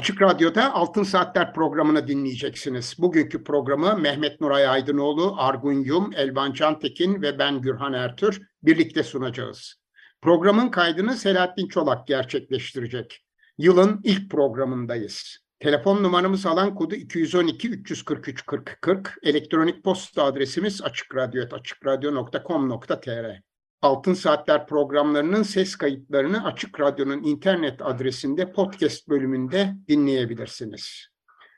Açık Radyo'da Altın Saatler programını dinleyeceksiniz. Bugünkü programı Mehmet Nuray Aydınoğlu, Argun Yum, Elvan Cantekin ve ben Gürhan Ertür birlikte sunacağız. Programın kaydını Selahattin Çolak gerçekleştirecek. Yılın ilk programındayız. Telefon numaramız alan kodu 212 343 40 40. Elektronik posta adresimiz açıkradyo.com.tr. Altın Saatler programlarının ses kayıtlarını Açık Radyo'nun internet adresinde podcast bölümünde dinleyebilirsiniz.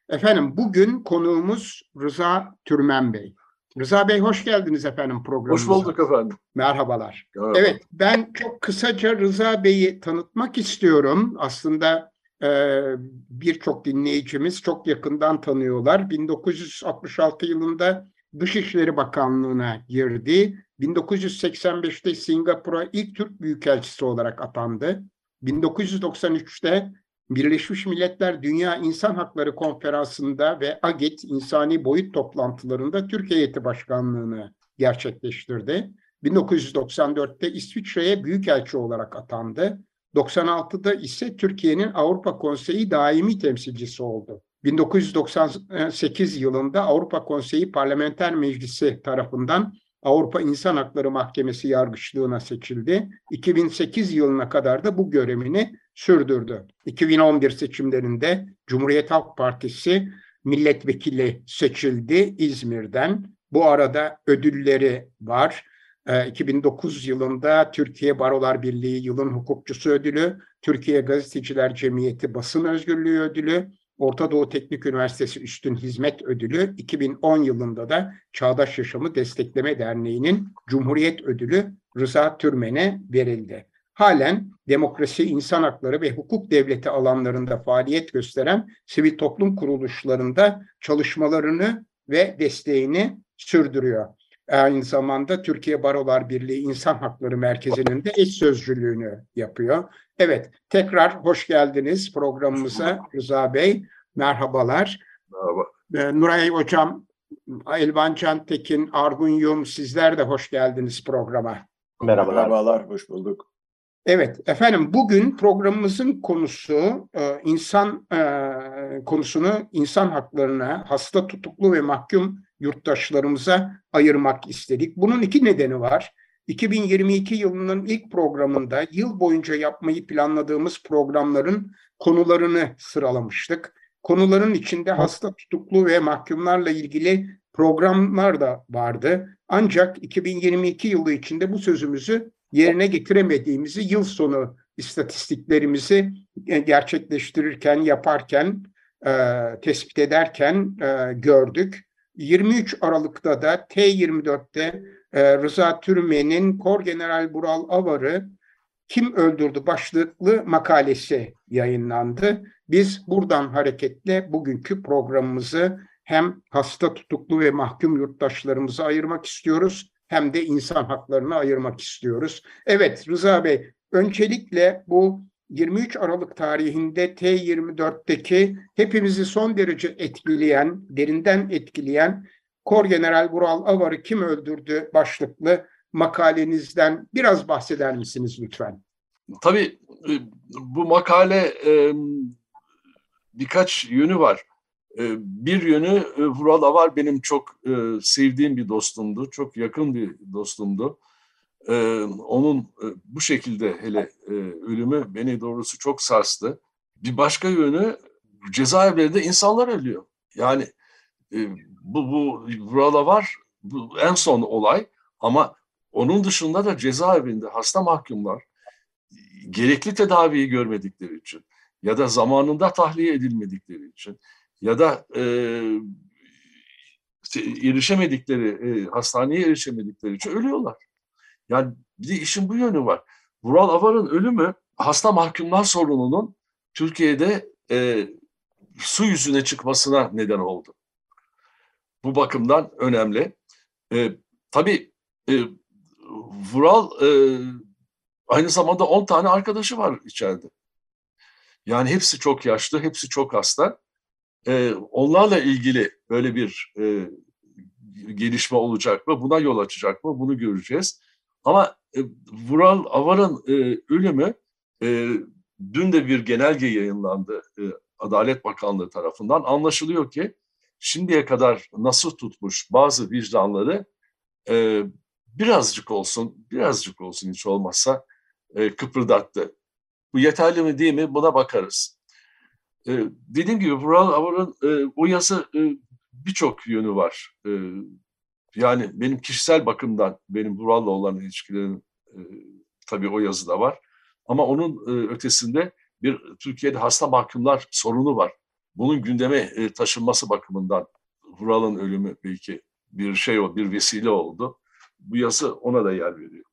Efendim bugün konuğumuz Rıza Türmen Bey. Rıza Bey hoş geldiniz efendim programımıza. Hoş bulduk efendim. Merhabalar. Merhaba. Evet ben çok kısaca Rıza Bey'i tanıtmak istiyorum. Aslında e, birçok dinleyicimiz çok yakından tanıyorlar. 1966 yılında Dışişleri Bakanlığı'na girdi. 1985'te Singapur'a ilk Türk Büyükelçisi olarak atandı. 1993'te Birleşmiş Milletler Dünya İnsan Hakları Konferansı'nda ve AGİT İnsani Boyut toplantılarında Türkiye Heyeti Başkanlığı'nı gerçekleştirdi. 1994'te İsviçre'ye büyükelçi olarak atandı. 96'da ise Türkiye'nin Avrupa Konseyi daimi temsilcisi oldu. 1998 yılında Avrupa Konseyi Parlamenter Meclisi tarafından Avrupa İnsan Hakları Mahkemesi yargıçlığına seçildi. 2008 yılına kadar da bu görevini sürdürdü. 2011 seçimlerinde Cumhuriyet Halk Partisi milletvekili seçildi İzmir'den. Bu arada ödülleri var. 2009 yılında Türkiye Barolar Birliği Yılın Hukukçusu Ödülü, Türkiye Gazeteciler Cemiyeti Basın Özgürlüğü Ödülü, Orta Doğu Teknik Üniversitesi Üstün Hizmet Ödülü, 2010 yılında da Çağdaş Yaşamı Destekleme Derneği'nin Cumhuriyet Ödülü Rıza Türmen'e verildi. Halen demokrasi, insan hakları ve hukuk devleti alanlarında faaliyet gösteren sivil toplum kuruluşlarında çalışmalarını ve desteğini sürdürüyor. Aynı zamanda Türkiye Barolar Birliği İnsan Hakları Merkezi'nin de eş sözcülüğünü yapıyor. Evet, tekrar hoş geldiniz programımıza Rıza Bey. Merhabalar. Merhaba. Ee, Nuray Hocam, Elvan Cantekin, Argun Yum sizler de hoş geldiniz programa. Merhabalar. Merhabalar, hoş bulduk. Evet efendim bugün programımızın konusu e, insan e, konusunu insan haklarına hasta tutuklu ve mahkum yurttaşlarımıza ayırmak istedik. Bunun iki nedeni var. 2022 yılının ilk programında yıl boyunca yapmayı planladığımız programların konularını sıralamıştık. Konuların içinde hasta tutuklu ve mahkumlarla ilgili programlar da vardı. Ancak 2022 yılı içinde bu sözümüzü yerine getiremediğimizi yıl sonu istatistiklerimizi gerçekleştirirken, yaparken, e, tespit ederken e, gördük. 23 Aralık'ta da T24'te e, Rıza Türmen'in Kor General Bural Avar'ı Kim Öldürdü başlıklı makalesi yayınlandı. Biz buradan hareketle bugünkü programımızı hem hasta tutuklu ve mahkum yurttaşlarımıza ayırmak istiyoruz hem de insan haklarını ayırmak istiyoruz. Evet Rıza Bey, öncelikle bu 23 Aralık tarihinde T24'teki hepimizi son derece etkileyen, derinden etkileyen Kor General Vural Avar'ı kim öldürdü başlıklı makalenizden biraz bahseder misiniz lütfen? Tabii e, bu makale e, birkaç yönü var. E, bir yönü Vural Avar benim çok sevdiğim bir dostumdu, çok yakın bir dostumdu. Onun bu şekilde hele ölümü beni doğrusu çok sarstı. Bir başka yönü cezaevlerinde insanlar ölüyor. Yani bu, bu burada var bu en son olay ama onun dışında da cezaevinde hasta mahkumlar gerekli tedaviyi görmedikleri için ya da zamanında tahliye edilmedikleri için ya da e, erişemedikleri, e, hastaneye erişemedikleri için ölüyorlar. Yani bir de işin bu yönü var. Vural Avar'ın ölümü hasta mahkumlar sorununun Türkiye'de e, su yüzüne çıkmasına neden oldu. Bu bakımdan önemli. E, tabii e, Vural e, aynı zamanda 10 tane arkadaşı var içeride. Yani hepsi çok yaşlı, hepsi çok hasta. E, onlarla ilgili böyle bir e, gelişme olacak mı? Buna yol açacak mı? Bunu göreceğiz. Ama e, Vural Avar'ın e, ölümü e, dün de bir genelge yayınlandı e, Adalet Bakanlığı tarafından. Anlaşılıyor ki şimdiye kadar nasıl tutmuş bazı vicdanları e, birazcık olsun, birazcık olsun hiç olmazsa e, kıpırdattı. Bu yeterli mi değil mi buna bakarız. E, dediğim gibi Vural Avar'ın e, o yazı e, birçok yönü var. E, yani benim kişisel bakımdan benim Vural'la olan ilişkilerim e, tabii o yazıda var. Ama onun e, ötesinde bir Türkiye'de hasta mahkumlar sorunu var. Bunun gündeme e, taşınması bakımından Vural'ın ölümü belki bir şey o, bir vesile oldu. Bu yazı ona da yer veriyor.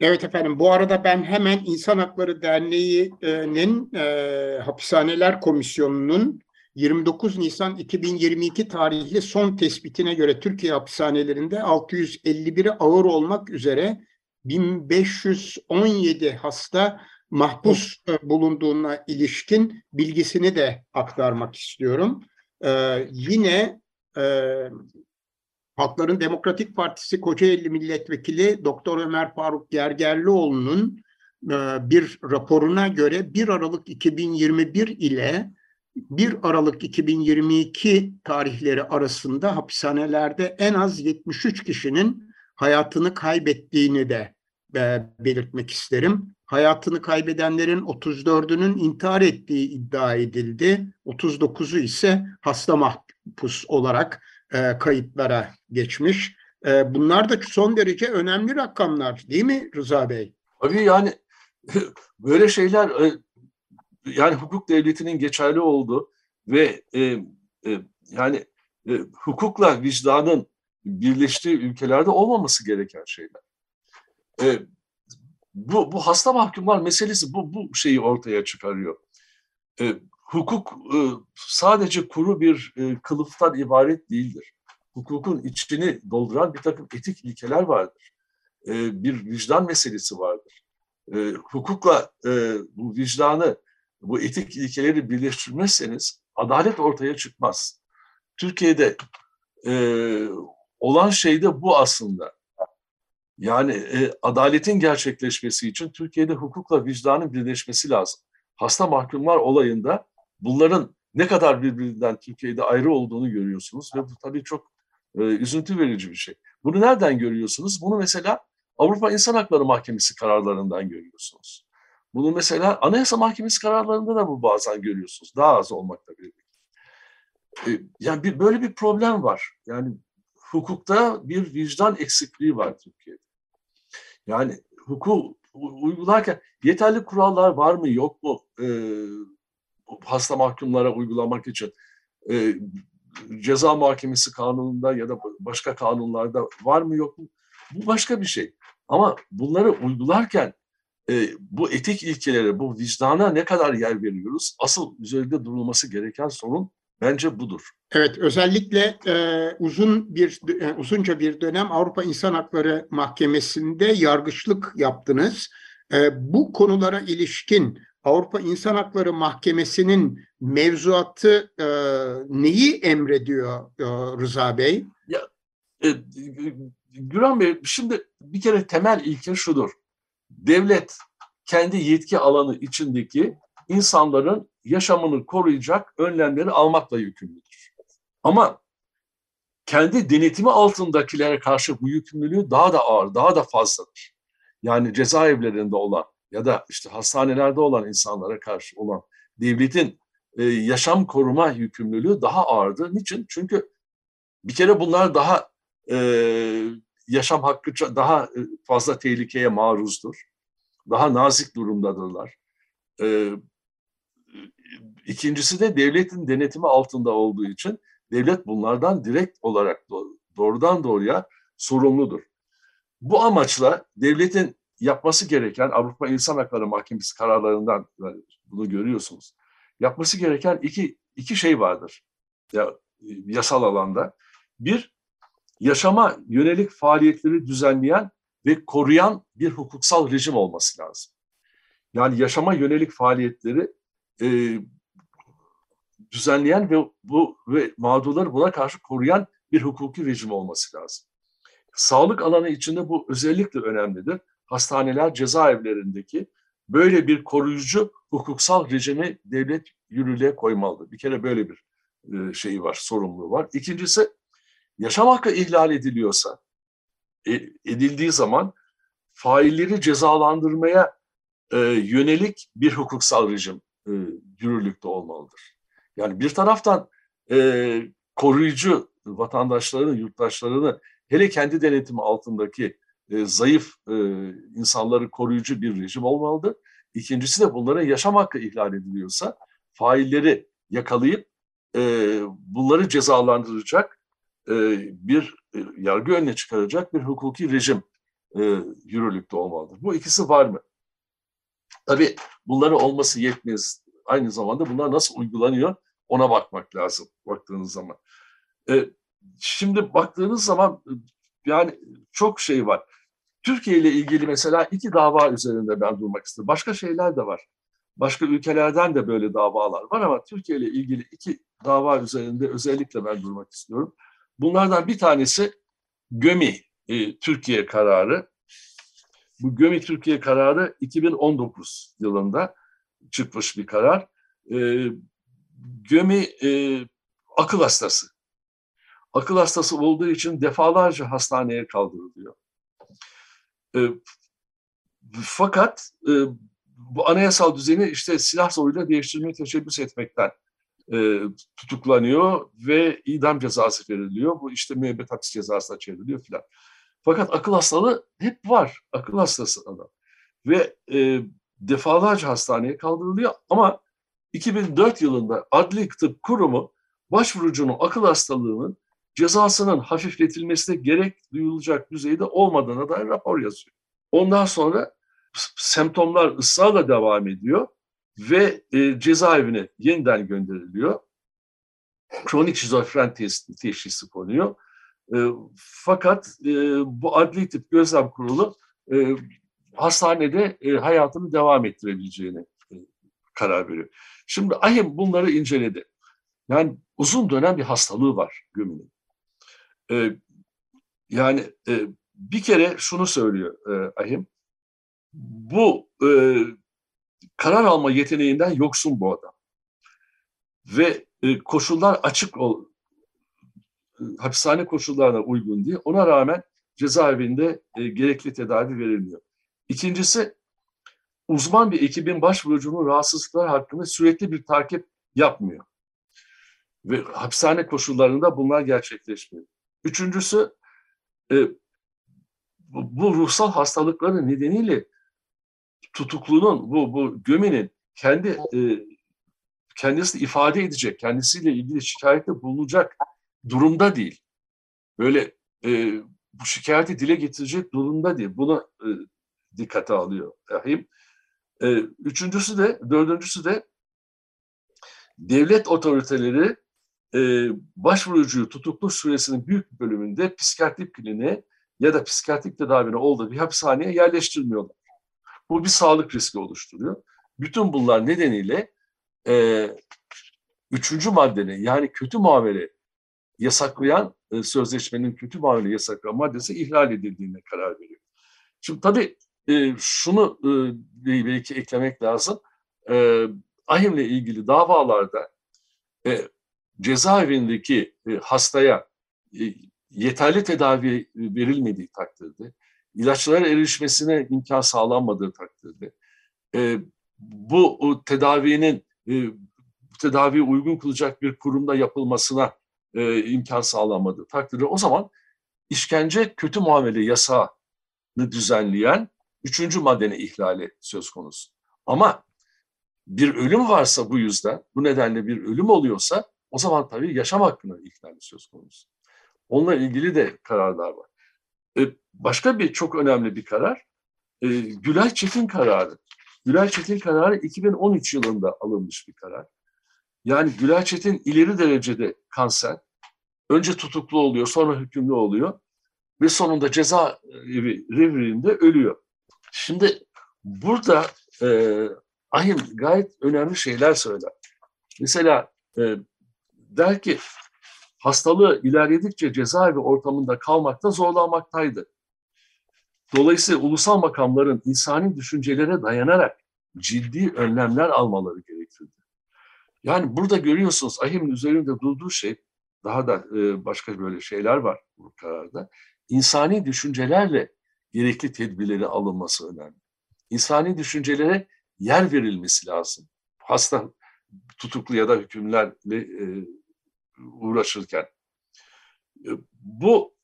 Evet efendim bu arada ben hemen İnsan Hakları Derneği'nin e, Hapishaneler Komisyonu'nun 29 Nisan 2022 tarihli son tespitine göre Türkiye hapishanelerinde 651'i ağır olmak üzere 1517 hasta mahpus bulunduğuna ilişkin bilgisini de aktarmak istiyorum. Ee, yine e, Halkların Demokratik Partisi Kocaeli Milletvekili Doktor Ömer Faruk Gergerlioğlu'nun e, bir raporuna göre 1 Aralık 2021 ile 1 Aralık 2022 tarihleri arasında hapishanelerde en az 73 kişinin hayatını kaybettiğini de e, belirtmek isterim. Hayatını kaybedenlerin 34'ünün intihar ettiği iddia edildi. 39'u ise hasta mahpus olarak e, kayıtlara geçmiş. E, bunlar da son derece önemli rakamlar değil mi Rıza Bey? Tabii yani böyle şeyler yani hukuk devletinin geçerli olduğu ve e, e, yani e, hukukla vicdanın birleştiği ülkelerde olmaması gereken şeyler. E, bu, bu hasta mahkumlar meselesi bu, bu şeyi ortaya çıkarıyor. E, hukuk e, sadece kuru bir e, kılıftan ibaret değildir. Hukukun içini dolduran bir takım etik ilkeler vardır. E, bir vicdan meselesi vardır. E, hukukla e, bu vicdanı, bu etik ilkeleri birleştirmezseniz adalet ortaya çıkmaz. Türkiye'de e, olan şey de bu aslında. Yani e, adaletin gerçekleşmesi için Türkiye'de hukukla vicdanın birleşmesi lazım. Hasta mahkumlar olayında bunların ne kadar birbirinden Türkiye'de ayrı olduğunu görüyorsunuz ve bu tabii çok e, üzüntü verici bir şey. Bunu nereden görüyorsunuz? Bunu mesela Avrupa İnsan Hakları Mahkemesi kararlarından görüyorsunuz. Bunu mesela Anayasa Mahkemesi kararlarında da bu bazen görüyorsunuz. Daha az olmakla birlikte. Yani bir, böyle bir problem var. Yani hukukta bir vicdan eksikliği var Türkiye'de. Yani hukuk uygularken yeterli kurallar var mı yok mu e, hasta mahkumlara uygulamak için e, ceza mahkemesi kanununda ya da başka kanunlarda var mı yok mu bu başka bir şey. Ama bunları uygularken e, bu etik ilkelere, bu vicdana ne kadar yer veriyoruz? Asıl üzerinde durulması gereken sorun bence budur. Evet, özellikle e, uzun bir e, uzunca bir dönem Avrupa İnsan Hakları Mahkemesi'nde yargıçlık yaptınız. E, bu konulara ilişkin Avrupa İnsan Hakları Mahkemesi'nin mevzuatı e, neyi emrediyor e, Rıza Bey? Ya, e, Güran Bey, şimdi bir kere temel ilke şudur. Devlet kendi yetki alanı içindeki insanların yaşamını koruyacak önlemleri almakla yükümlüdür. Ama kendi denetimi altındakilere karşı bu yükümlülüğü daha da ağır, daha da fazladır. Yani cezaevlerinde olan ya da işte hastanelerde olan insanlara karşı olan devletin e, yaşam koruma yükümlülüğü daha ağırdır. Niçin? Çünkü bir kere bunlar daha e, yaşam hakkı daha e, fazla tehlikeye maruzdur. Daha nazik durumdadırlar. E, ikincisi de devletin denetimi altında olduğu için devlet bunlardan direkt olarak doğrudan doğruya sorumludur. Bu amaçla devletin yapması gereken Avrupa İnsan Hakları Mahkemesi kararlarından bunu görüyorsunuz. Yapması gereken iki iki şey vardır. Ya, yasal alanda. Bir, yaşama yönelik faaliyetleri düzenleyen ve koruyan bir hukuksal rejim olması lazım. Yani yaşama yönelik faaliyetleri e, düzenleyen ve bu ve mağdurları buna karşı koruyan bir hukuki rejim olması lazım. Sağlık alanı içinde bu özellikle önemlidir. Hastaneler, cezaevlerindeki böyle bir koruyucu hukuksal rejimi devlet yürürlüğe koymalıdır. Bir kere böyle bir e, şeyi var, sorumluluğu var. İkincisi, yaşam hakkı ihlal ediliyorsa, e, edildiği zaman failleri cezalandırmaya e, yönelik bir hukuksal rejim e, yürürlükte olmalıdır. Yani bir taraftan koruyucu vatandaşlarını, yurttaşlarını hele kendi denetimi altındaki zayıf insanları koruyucu bir rejim olmalıdır. İkincisi de bunların yaşam hakkı ihlal ediliyorsa failleri yakalayıp bunları cezalandıracak e, bir e, yargı önüne çıkaracak bir hukuki rejim e, yürürlükte olmalıdır. Bu ikisi var mı? Tabii bunların olması yetmez. Aynı zamanda bunlar nasıl uygulanıyor ona bakmak lazım baktığınız zaman. Şimdi baktığınız zaman yani çok şey var. Türkiye ile ilgili mesela iki dava üzerinde ben durmak istiyorum. Başka şeyler de var. Başka ülkelerden de böyle davalar var ama Türkiye ile ilgili iki dava üzerinde özellikle ben durmak istiyorum. Bunlardan bir tanesi GÖMİ e, Türkiye kararı. Bu GÖMİ Türkiye kararı 2019 yılında çıkmış bir karar. E, GÖMİ e, akıl hastası. Akıl hastası olduğu için defalarca hastaneye kaldırılıyor. E, fakat e, bu anayasal düzeni işte silah zoruyla değiştirmeye teşebbüs etmekten e, tutuklanıyor ve idam cezası veriliyor. Bu işte müebbet hapis cezasına çevriliyor filan. Fakat akıl hastalığı hep var. Akıl hastası adam. Ve e, defalarca hastaneye kaldırılıyor ama 2004 yılında Adli Tıp Kurumu başvurucunun akıl hastalığının cezasının hafifletilmesine gerek duyulacak düzeyde olmadığına dair rapor yazıyor. Ondan sonra semptomlar ısrarla devam ediyor ve e, cezaevine yeniden gönderiliyor. Kronik şizofren teşhisi konuyor. E, fakat e, bu adli tip gözlem kurulu e, hastanede e, hayatını devam ettirebileceğini e, karar veriyor. Şimdi Ahim bunları inceledi. Yani uzun dönem bir hastalığı var Gümün'ün. E, yani e, bir kere şunu söylüyor e, Ahim. Bu e, karar alma yeteneğinden yoksun bu adam. Ve e, koşullar açık ol, e, hapishane koşullarına uygun değil. Ona rağmen cezaevinde e, gerekli tedavi verilmiyor. İkincisi uzman bir ekibin başvurucunun rahatsızlıklar hakkında sürekli bir takip yapmıyor. Ve hapishane koşullarında bunlar gerçekleşmiyor. Üçüncüsü e, bu ruhsal hastalıkları nedeniyle tutuklunun, bu, bu gömenin kendi e, kendisini ifade edecek, kendisiyle ilgili şikayette bulunacak durumda değil. Böyle e, bu şikayeti dile getirecek durumda değil. Bunu e, dikkate alıyor Rahim. E, üçüncüsü de, dördüncüsü de devlet otoriteleri e, başvurucuyu tutuklu süresinin büyük bir bölümünde psikiyatrik kliniğe ya da psikiyatrik tedavine olduğu bir hapishaneye yerleştirmiyorlar. Bu bir sağlık riski oluşturuyor. Bütün bunlar nedeniyle e, üçüncü maddenin yani kötü muamele yasaklayan e, sözleşmenin kötü muamele yasaklayan maddesi ihlal edildiğine karar veriyor. Şimdi tabii e, şunu e, belki eklemek lazım. E, AHİM'le ilgili davalarda e, cezaevindeki e, hastaya e, yeterli tedavi verilmediği takdirde, ilaçlara erişmesine imkan sağlanmadığı takdirde, e, bu tedavinin e, tedaviye uygun kılacak bir kurumda yapılmasına e, imkan sağlanmadığı takdirde o zaman işkence kötü muamele yasağını düzenleyen üçüncü maddenin ihlali söz konusu. Ama bir ölüm varsa bu yüzden, bu nedenle bir ölüm oluyorsa o zaman tabii yaşam hakkının ihlali söz konusu. Onunla ilgili de kararlar var. E, başka bir çok önemli bir karar, e, Gülay Çetin kararı. Gülay Çetin kararı 2013 yılında alınmış bir karar. Yani Gülay Çetin ileri derecede kanser. Önce tutuklu oluyor, sonra hükümlü oluyor ve sonunda ceza evi revirinde ölüyor. Şimdi burada e, Ahim gayet önemli şeyler söyler. Mesela e, der ki hastalığı ilerledikçe cezaevi ortamında kalmakta zorlanmaktaydı. Dolayısıyla ulusal makamların insani düşüncelere dayanarak ciddi önlemler almaları gerekirdi. Yani burada görüyorsunuz Ahim'in üzerinde durduğu şey, daha da e, başka böyle şeyler var bu kararda. İnsani düşüncelerle gerekli tedbirleri alınması önemli. İnsani düşüncelere yer verilmesi lazım. Hasta tutuklu ya da hükümlerle e, uğraşırken. E, bu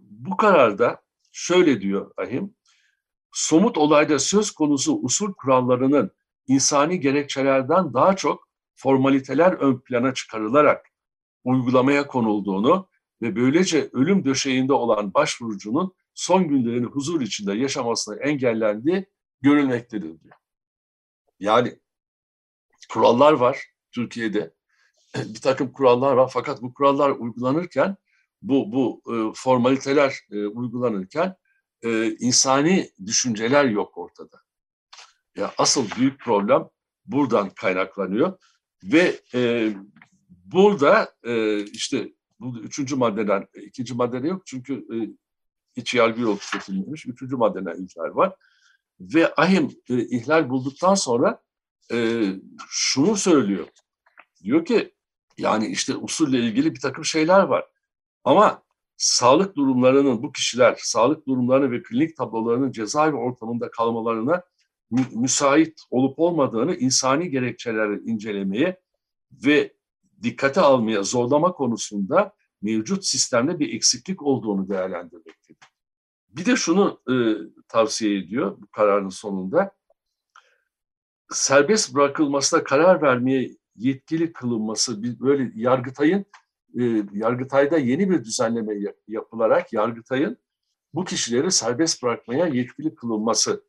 bu kararda şöyle diyor Ahim, somut olayda söz konusu usul kurallarının insani gerekçelerden daha çok formaliteler ön plana çıkarılarak uygulamaya konulduğunu ve böylece ölüm döşeğinde olan başvurucunun son günlerini huzur içinde yaşamasına engellendiği görülmektedir diyor. Yani kurallar var Türkiye'de. Bir takım kurallar var fakat bu kurallar uygulanırken bu bu e, formaliteler e, uygulanırken e, insani düşünceler yok ortada. Ya asıl büyük problem buradan kaynaklanıyor ve e, burada e, işte bu üçüncü maddeden ikinci maddede yok çünkü e, iç yargı yolu tüketilmemiş. Üçüncü maddeden ihlal var. Ve ahim e, ihlal bulduktan sonra e, şunu söylüyor. Diyor ki yani işte usulle ilgili bir takım şeyler var. Ama sağlık durumlarının bu kişiler sağlık durumlarını ve klinik tablolarının cezaevi ortamında kalmalarına mü- müsait olup olmadığını insani gerekçeleri incelemeye ve dikkate almaya zorlama konusunda mevcut sistemde bir eksiklik olduğunu değerlendirmektedir. Bir de şunu e, tavsiye ediyor bu kararın sonunda. Serbest bırakılmasına karar vermeye yetkili kılınması, böyle Yargıtay'ın e, Yargıtay'da yeni bir düzenleme ya- yapılarak Yargıtay'ın bu kişileri serbest bırakmaya yetkili kılınması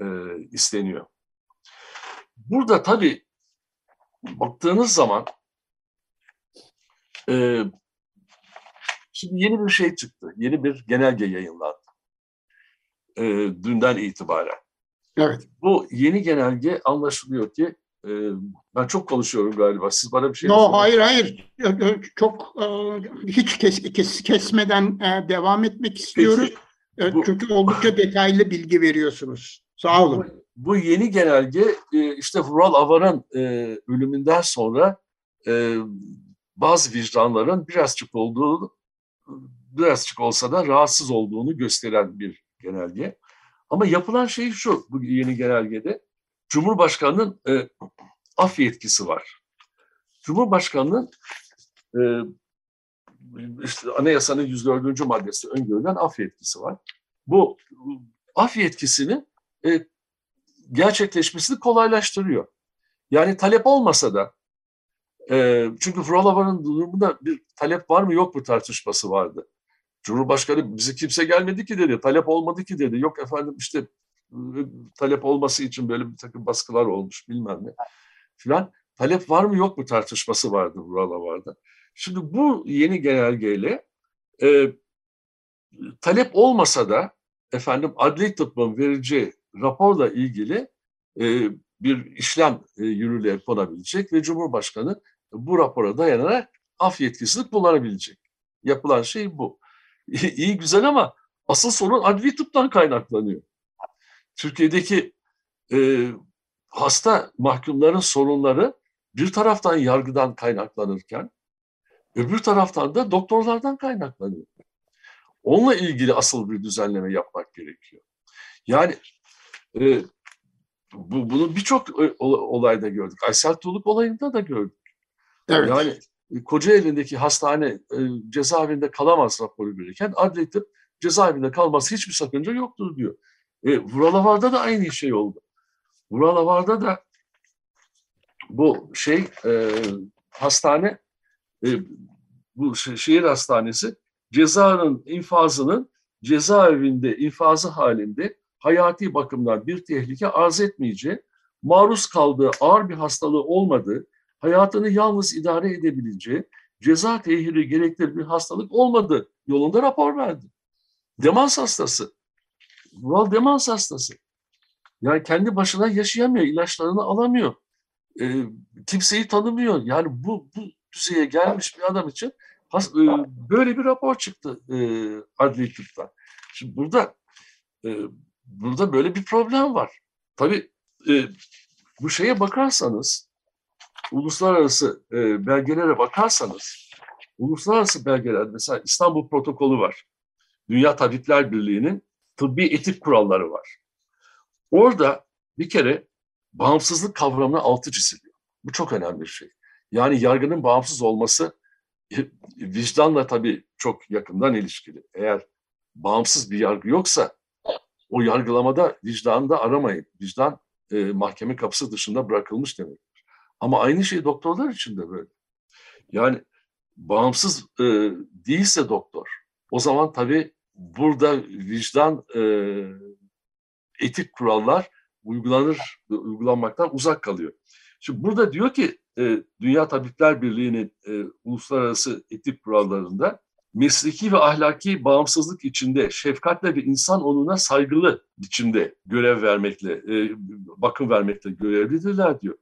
e, isteniyor. Burada tabii baktığınız zaman e, şimdi yeni bir şey çıktı. Yeni bir genelge yayınlandı. E, dünden itibaren. Evet. Bu yeni genelge anlaşılıyor ki ben çok konuşuyorum galiba. Siz bana bir şey No, hayır hayır. Çok e, hiç kes, kes- kesmeden e, devam etmek istiyoruz. E, Bu- Çünkü oldukça detaylı bilgi veriyorsunuz. Sağ olun. Bu, bu yeni genelge e, işte Vural Avar'ın ölümünden sonra bazı vicdanların birazcık olduğu birazcık olsa da rahatsız olduğunu gösteren bir genelge. Ama yapılan şey şu bu yeni genelgede Cumhurbaşkanı'nın e, af yetkisi var. Cumhurbaşkanı'nın e, işte anayasanın 104. maddesi öngörülen af yetkisi var. Bu af yetkisini e, gerçekleşmesini kolaylaştırıyor. Yani talep olmasa da e, çünkü Vrolavar'ın durumunda bir talep var mı yok mu tartışması vardı. Cumhurbaşkanı bize kimse gelmedi ki dedi, talep olmadı ki dedi. Yok efendim işte talep olması için böyle bir takım baskılar olmuş bilmem ne filan. Talep var mı yok mu tartışması vardı Vrolavar'da. Şimdi bu yeni genelgeyle e, talep olmasa da efendim adli tıbbın vereceği raporla ilgili e, bir işlem e, yürürlüğe konabilecek ve Cumhurbaşkanı bu rapora dayanarak af yetkisini kullanabilecek. Yapılan şey bu. İyi güzel ama asıl sorun adli tıptan kaynaklanıyor. Türkiye'deki e, hasta mahkumların sorunları bir taraftan yargıdan kaynaklanırken öbür taraftan da doktorlardan kaynaklanıyor. Onunla ilgili asıl bir düzenleme yapmak gerekiyor. Yani e, bu, bunu birçok e, ol- olayda gördük. Aysel Tuğluk olayında da gördük. Evet. Yani e, Kocaeli'ndeki hastane e, cezaevinde kalamaz raporu verirken adli tıp cezaevinde kalması hiçbir sakınca yoktur diyor. E, Vuralavar'da da aynı şey oldu. Vuralavar'da da bu şey e, hastane e, bu şe- şehir hastanesi cezanın infazının cezaevinde infazı halinde hayati bakımdan bir tehlike arz etmeyeceği, maruz kaldığı ağır bir hastalığı olmadığı, hayatını yalnız idare edebileceği, ceza tehiri gerektirir bir hastalık olmadığı yolunda rapor verdi. Demans hastası. Vural demans hastası. Yani kendi başına yaşayamıyor, ilaçlarını alamıyor. Ee, kimseyi tanımıyor. Yani bu, bu düzeye gelmiş bir adam için has- e, böyle bir rapor çıktı e, adli tıptan. Şimdi burada e, burada böyle bir problem var. Tabii e, bu şeye bakarsanız, uluslararası e, belgelere bakarsanız, uluslararası belgeler mesela İstanbul Protokolü var. Dünya Tabipler Birliği'nin tıbbi etik kuralları var. Orada bir kere bağımsızlık kavramına altı çiziliyor. Bu çok önemli bir şey. Yani yargının bağımsız olması e, vicdanla tabii çok yakından ilişkili. Eğer bağımsız bir yargı yoksa o yargılamada vicdanı da aramayın. Vicdan e, mahkeme kapısı dışında bırakılmış demektir. Ama aynı şey doktorlar için de böyle. Yani bağımsız e, değilse doktor, o zaman tabii burada vicdan e, etik kurallar uygulanır, uygulanmaktan uzak kalıyor. Şimdi burada diyor ki e, Dünya Tabipler Birliği'nin e, uluslararası etik kurallarında mesleki ve ahlaki bağımsızlık içinde şefkatle ve insan onuna saygılı biçimde görev vermekle, e, bakım vermekle görevlidirler diyor.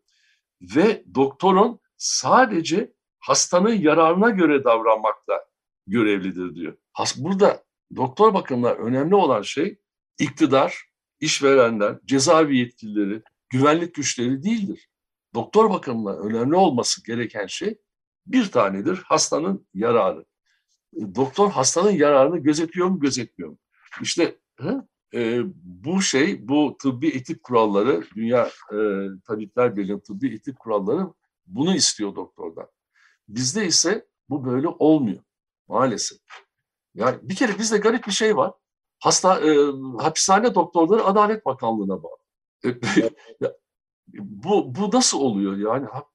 Ve doktorun sadece hastanın yararına göre davranmakla görevlidir diyor. Burada doktor bakımından önemli olan şey iktidar, işverenler, cezaevi yetkilileri, güvenlik güçleri değildir. Doktor bakımından önemli olması gereken şey bir tanedir, hastanın yararı. Doktor hastanın yararını gözetiyor mu, gözetmiyor mu? İşte hı, e, bu şey, bu tıbbi etik kuralları, Dünya e, Tabipler Birliği tıbbi etik kuralları bunu istiyor doktordan. Bizde ise bu böyle olmuyor maalesef. Yani bir kere bizde garip bir şey var. Hasta e, hapishane doktorları Adalet Bakanlığı'na bağlı. E, bu bu nasıl oluyor yani? Ha-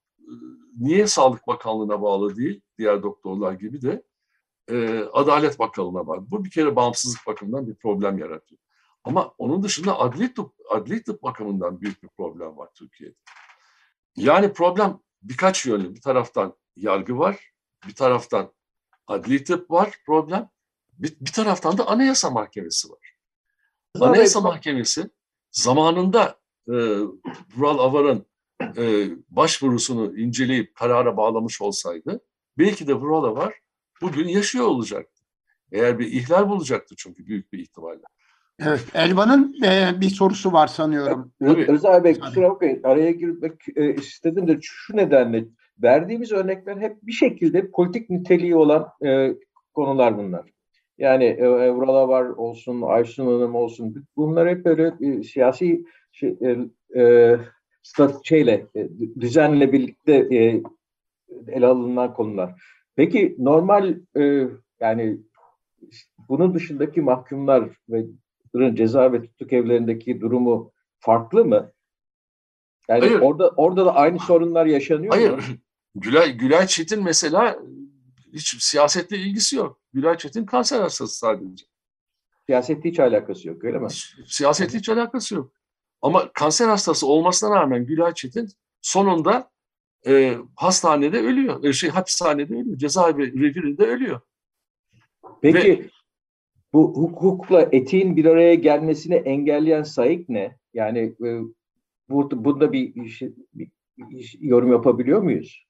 Niye Sağlık Bakanlığı'na bağlı değil diğer doktorlar gibi de e, Adalet Bakanlığı'na bağlı. Bu bir kere bağımsızlık bakımından bir problem yaratıyor. Ama onun dışında adli tıp, adli tıp bakımından büyük bir problem var Türkiye'de. Yani problem birkaç yönlü. Bir taraftan yargı var, bir taraftan adli tıp var problem, bir, bir taraftan da Anayasa Mahkemesi var. Anayasa Mahkemesi zamanında e, Vural Avar'ın e, başvurusunu inceleyip karara bağlamış olsaydı belki de Vural Avar bugün yaşıyor olacaktı. Eğer bir ihlal bulacaktı çünkü büyük bir ihtimalle. Evet, Elvan'ın e, bir sorusu var sanıyorum. Tabii. Rıza Bey kusura bakmayın araya girmek e, istedim de şu nedenle verdiğimiz örnekler hep bir şekilde politik niteliği olan e, konular bunlar. Yani e, Vural var olsun, Aysun Hanım olsun bunlar hep böyle e, siyasi şey, e, e, şeyle e, düzenle birlikte e, ele alınan konular. Peki normal e, yani bunun dışındaki mahkumlar ve ceza ve tutuk evlerindeki durumu farklı mı? Yani Hayır. orada orada da aynı sorunlar yaşanıyor mu? Hayır, Gülay, Gülay Çetin mesela hiç siyasetle ilgisi yok. Gülay Çetin kanser hastası sadece. Siyasetle hiç alakası yok öyle mi? Siyasetle hiç alakası yok. Ama kanser hastası olmasına rağmen Gülay Çetin sonunda e, hastanede ölüyor. E, şey hapishanede ölüyor. Cezaevi revirinde ölüyor. Peki bu hukukla etiğin bir araya gelmesini engelleyen sayık ne? Yani e, burada, bunda bir, iş- bir iş- yorum yapabiliyor muyuz?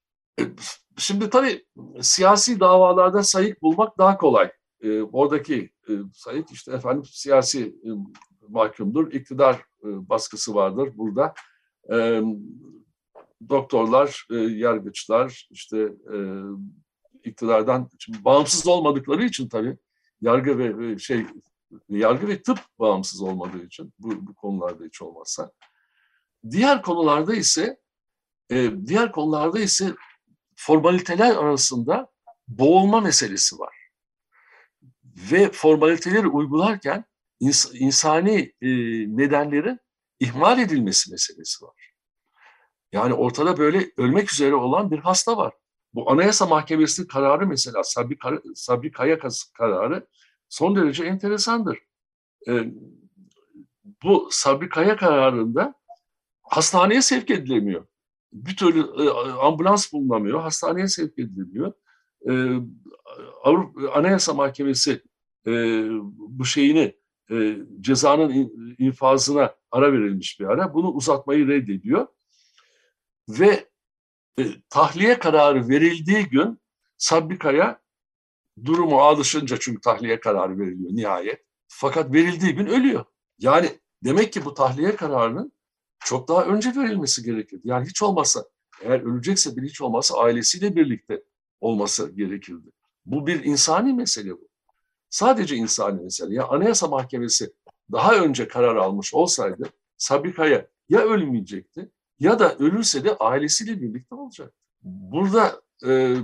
Şimdi tabii siyasi davalarda sayık bulmak daha kolay. E, oradaki e, sayık işte efendim siyasi e, mahkumdur, iktidar e, baskısı vardır burada. E, doktorlar, e, yargıçlar işte e, iktidardan şimdi bağımsız olmadıkları için tabii yargı ve şey yargı ve tıp bağımsız olmadığı için bu, bu konularda hiç olmazsa. Diğer konularda ise e, diğer konularda ise formaliteler arasında boğulma meselesi var. Ve formaliteleri uygularken ins- insani e, nedenlerin ihmal edilmesi meselesi var. Yani ortada böyle ölmek üzere olan bir hasta var. Bu Anayasa Mahkemesi kararı mesela Sabri, Sabri Kaya kararı son derece enteresandır. E, bu Sabri Kaya kararında hastaneye sevk edilemiyor. Bir türlü e, ambulans bulunamıyor, hastaneye sevk edilemiyor. E, Avrupa Anayasa Mahkemesi e, bu şeyini e, cezanın infazına ara verilmiş bir ara. Bunu uzatmayı reddediyor. Ve e, tahliye kararı verildiği gün Sabri Kaya durumu alışınca çünkü tahliye kararı veriliyor nihayet. Fakat verildiği gün ölüyor. Yani demek ki bu tahliye kararının çok daha önce verilmesi gerekirdi. Yani hiç olmazsa eğer ölecekse bir hiç olmazsa ailesiyle birlikte olması gerekirdi. Bu bir insani mesele bu. Sadece insani mesele. Ya Anayasa Mahkemesi daha önce karar almış olsaydı Sabri Kaya ya ölmeyecekti ya da ölürse de ailesiyle birlikte olacak. Burada e,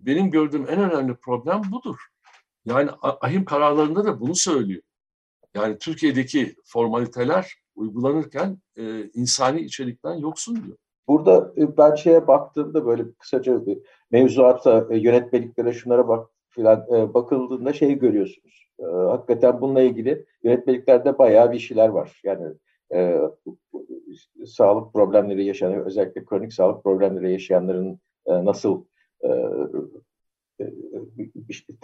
benim gördüğüm en önemli problem budur. Yani ahim kararlarında da bunu söylüyor. Yani Türkiye'deki formaliteler uygulanırken e, insani içerikten yoksun diyor. Burada e, ben şeye baktığımda böyle kısaca bir mevzuata, e, yönetmeliklere şunlara bak filan e, bakıldığında şeyi görüyorsunuz. Hakikaten bununla ilgili yönetmeliklerde bayağı bir şeyler var. Yani e, sağlık problemleri yaşayan, özellikle kronik sağlık problemleri yaşayanların e, nasıl e,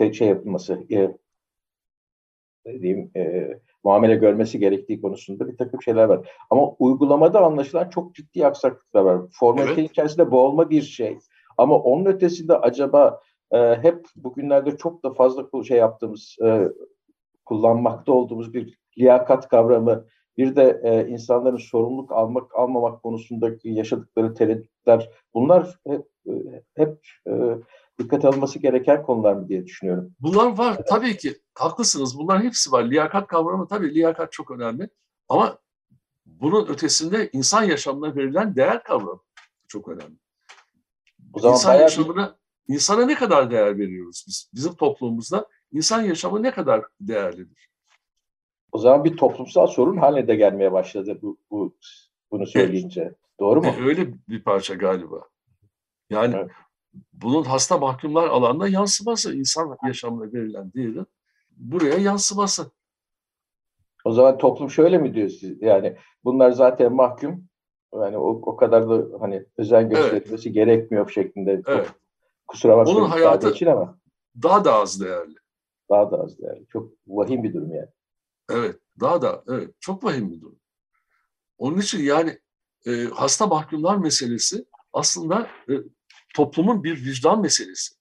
e, şey yapılması, e, diyeyim, e, muamele görmesi gerektiği konusunda bir takım şeyler var. Ama uygulamada anlaşılan çok ciddi aksaklıklar var. Formalite evet. içerisinde boğulma bir şey. Ama onun ötesinde acaba e, hep bugünlerde çok da fazla şey yaptığımız, e, kullanmakta olduğumuz bir liyakat kavramı, bir de e, insanların sorumluluk almak almamak konusundaki yaşadıkları tereddütler, bunlar hep, e, hep e, dikkat alınması gereken konular mı diye düşünüyorum. Bunlar var tabii ki haklısınız. Bunların hepsi var. Liyakat kavramı tabii liyakat çok önemli. Ama bunun ötesinde insan yaşamına verilen değer kavramı çok önemli. O zaman insan yaşamına bir... insana ne kadar değer veriyoruz biz? Bizim toplumumuzda insan yaşamı ne kadar değerlidir? O zaman bir toplumsal sorun haline de gelmeye başladı bu, bu bunu söyleyince. Evet. Doğru mu? E, öyle bir parça galiba. Yani evet. Bunun hasta mahkumlar alanında yansıması insan yaşamına verilen değerin buraya yansıması. O zaman toplum şöyle mi diyor siz? Yani bunlar zaten mahkum. Yani o, o kadar da hani özen gösterilmesi evet. gerekmiyor şeklinde. Evet. Kusura bakmayın. Onun hayatı için ama. daha da az değerli. Daha da az değerli. Çok vahim bir durum yani. Evet. Daha da evet. Çok vahim bir durum. Onun için yani e, hasta mahkumlar meselesi aslında e, toplumun bir vicdan meselesi.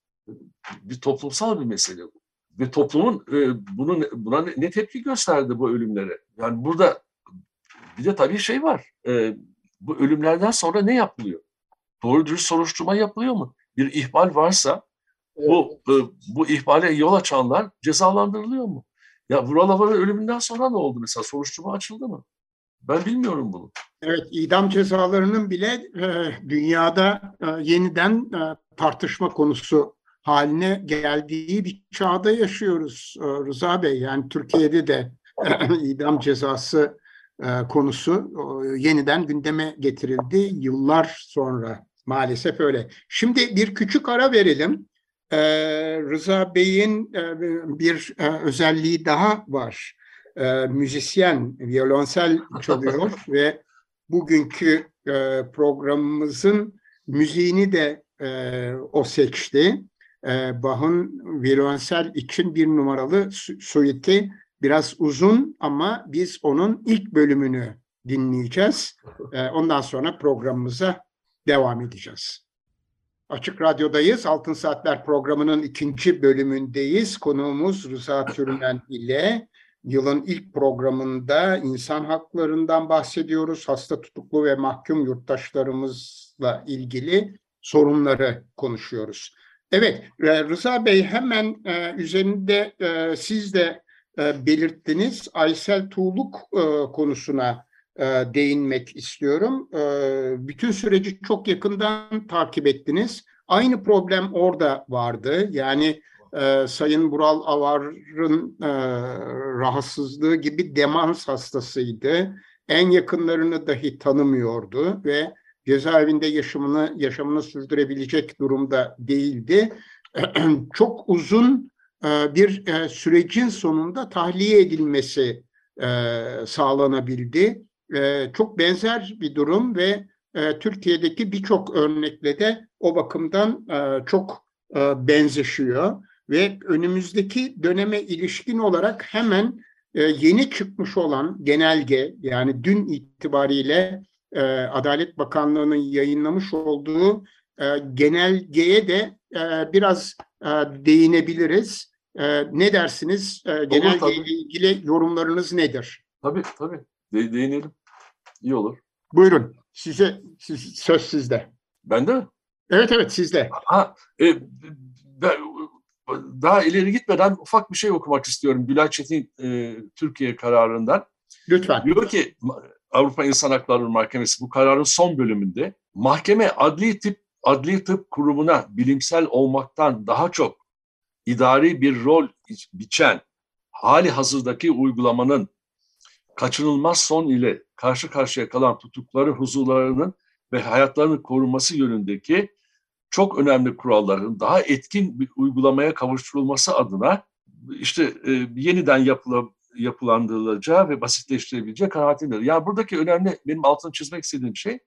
Bir toplumsal bir mesele bu ve toplumun e, bunun buna ne tepki gösterdi bu ölümlere? Yani burada bir de tabii şey var. E, bu ölümlerden sonra ne yapılıyor? Doğru dürüst soruşturma yapılıyor mu? Bir ihmal varsa bu e, bu ihmale yol açanlar cezalandırılıyor mu? Ya Vural Avar'ın ölümünden sonra ne oldu mesela? Soruşturma açıldı mı? Ben bilmiyorum bunu. Evet, idam cezalarının bile e, dünyada e, yeniden e, tartışma konusu haline geldiği bir çağda yaşıyoruz e, Rıza Bey. Yani Türkiye'de de idam cezası e, konusu yeniden gündeme getirildi yıllar sonra maalesef öyle. Şimdi bir küçük ara verelim. E, Rıza Bey'in bir özelliği daha var. Müzisyen, violonsel çalıyor ve bugünkü programımızın müziğini de o seçti e, Bach'ın violonsel için bir numaralı suiti biraz uzun ama biz onun ilk bölümünü dinleyeceğiz. E, ondan sonra programımıza devam edeceğiz. Açık Radyo'dayız. Altın Saatler programının ikinci bölümündeyiz. Konuğumuz Rıza Türmen ile yılın ilk programında insan haklarından bahsediyoruz. Hasta tutuklu ve mahkum yurttaşlarımızla ilgili sorunları konuşuyoruz. Evet, e, Rıza Bey hemen e, üzerinde e, siz de belirttiniz. Aysel Tuğluk konusuna değinmek istiyorum. Bütün süreci çok yakından takip ettiniz. Aynı problem orada vardı. Yani Sayın Bural Avar'ın rahatsızlığı gibi demans hastasıydı. En yakınlarını dahi tanımıyordu ve cezaevinde yaşamını yaşamını sürdürebilecek durumda değildi. Çok uzun e, bir e, sürecin sonunda tahliye edilmesi e, sağlanabildi. E, Çok benzer bir durum ve e, Türkiye'deki birçok örnekle de o bakımdan e, çok e, benzeşiyor ve önümüzdeki döneme ilişkin olarak hemen e, yeni çıkmış olan genelge yani dün itibariyle e, Adalet Bakanlığı'nın yayınlamış olduğu e, genelgeye de e, biraz e, değinebiliriz. E, ne dersiniz? E, genelge ile ilgili yorumlarınız nedir? Tabii tabii. De- değinelim. İyi olur. Buyurun. Size siz, söz sizde. Bende mi? Evet evet sizde. Ha, e, ben- daha ileri gitmeden ufak bir şey okumak istiyorum. Bülent Çetin e, Türkiye kararından. Lütfen. Diyor ki Avrupa İnsan Hakları Mahkemesi bu kararın son bölümünde mahkeme adli tıp adli tıp kurumuna bilimsel olmaktan daha çok idari bir rol biçen hali hazırdaki uygulamanın kaçınılmaz son ile karşı karşıya kalan tutukları huzurlarının ve hayatlarının korunması yönündeki çok önemli kuralların daha etkin bir uygulamaya kavuşturulması adına işte e, yeniden yapıla, yapılandırılacağı ve basitleştirebileceği kanaatindedir. Yani buradaki önemli benim altını çizmek istediğim şey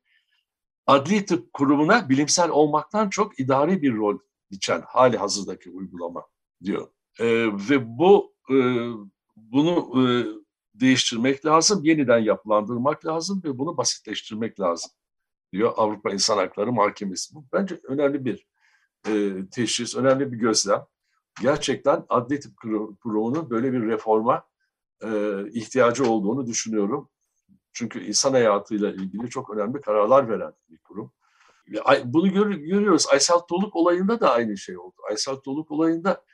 adli tıp kurumuna bilimsel olmaktan çok idari bir rol biçen hali hazırdaki uygulama diyor. E, ve bu e, bunu e, değiştirmek lazım, yeniden yapılandırmak lazım ve bunu basitleştirmek lazım diyor Avrupa İnsan Hakları Mahkemesi. Bu bence önemli bir e, teşhis, önemli bir gözlem. Gerçekten adli tıp kurum- kurumunun böyle bir reforma e, ihtiyacı olduğunu düşünüyorum. Çünkü insan hayatıyla ilgili çok önemli kararlar veren bir kurum. Bunu gör- görüyoruz. Aysel Toluk olayında da aynı şey oldu. Aysel Toluk olayında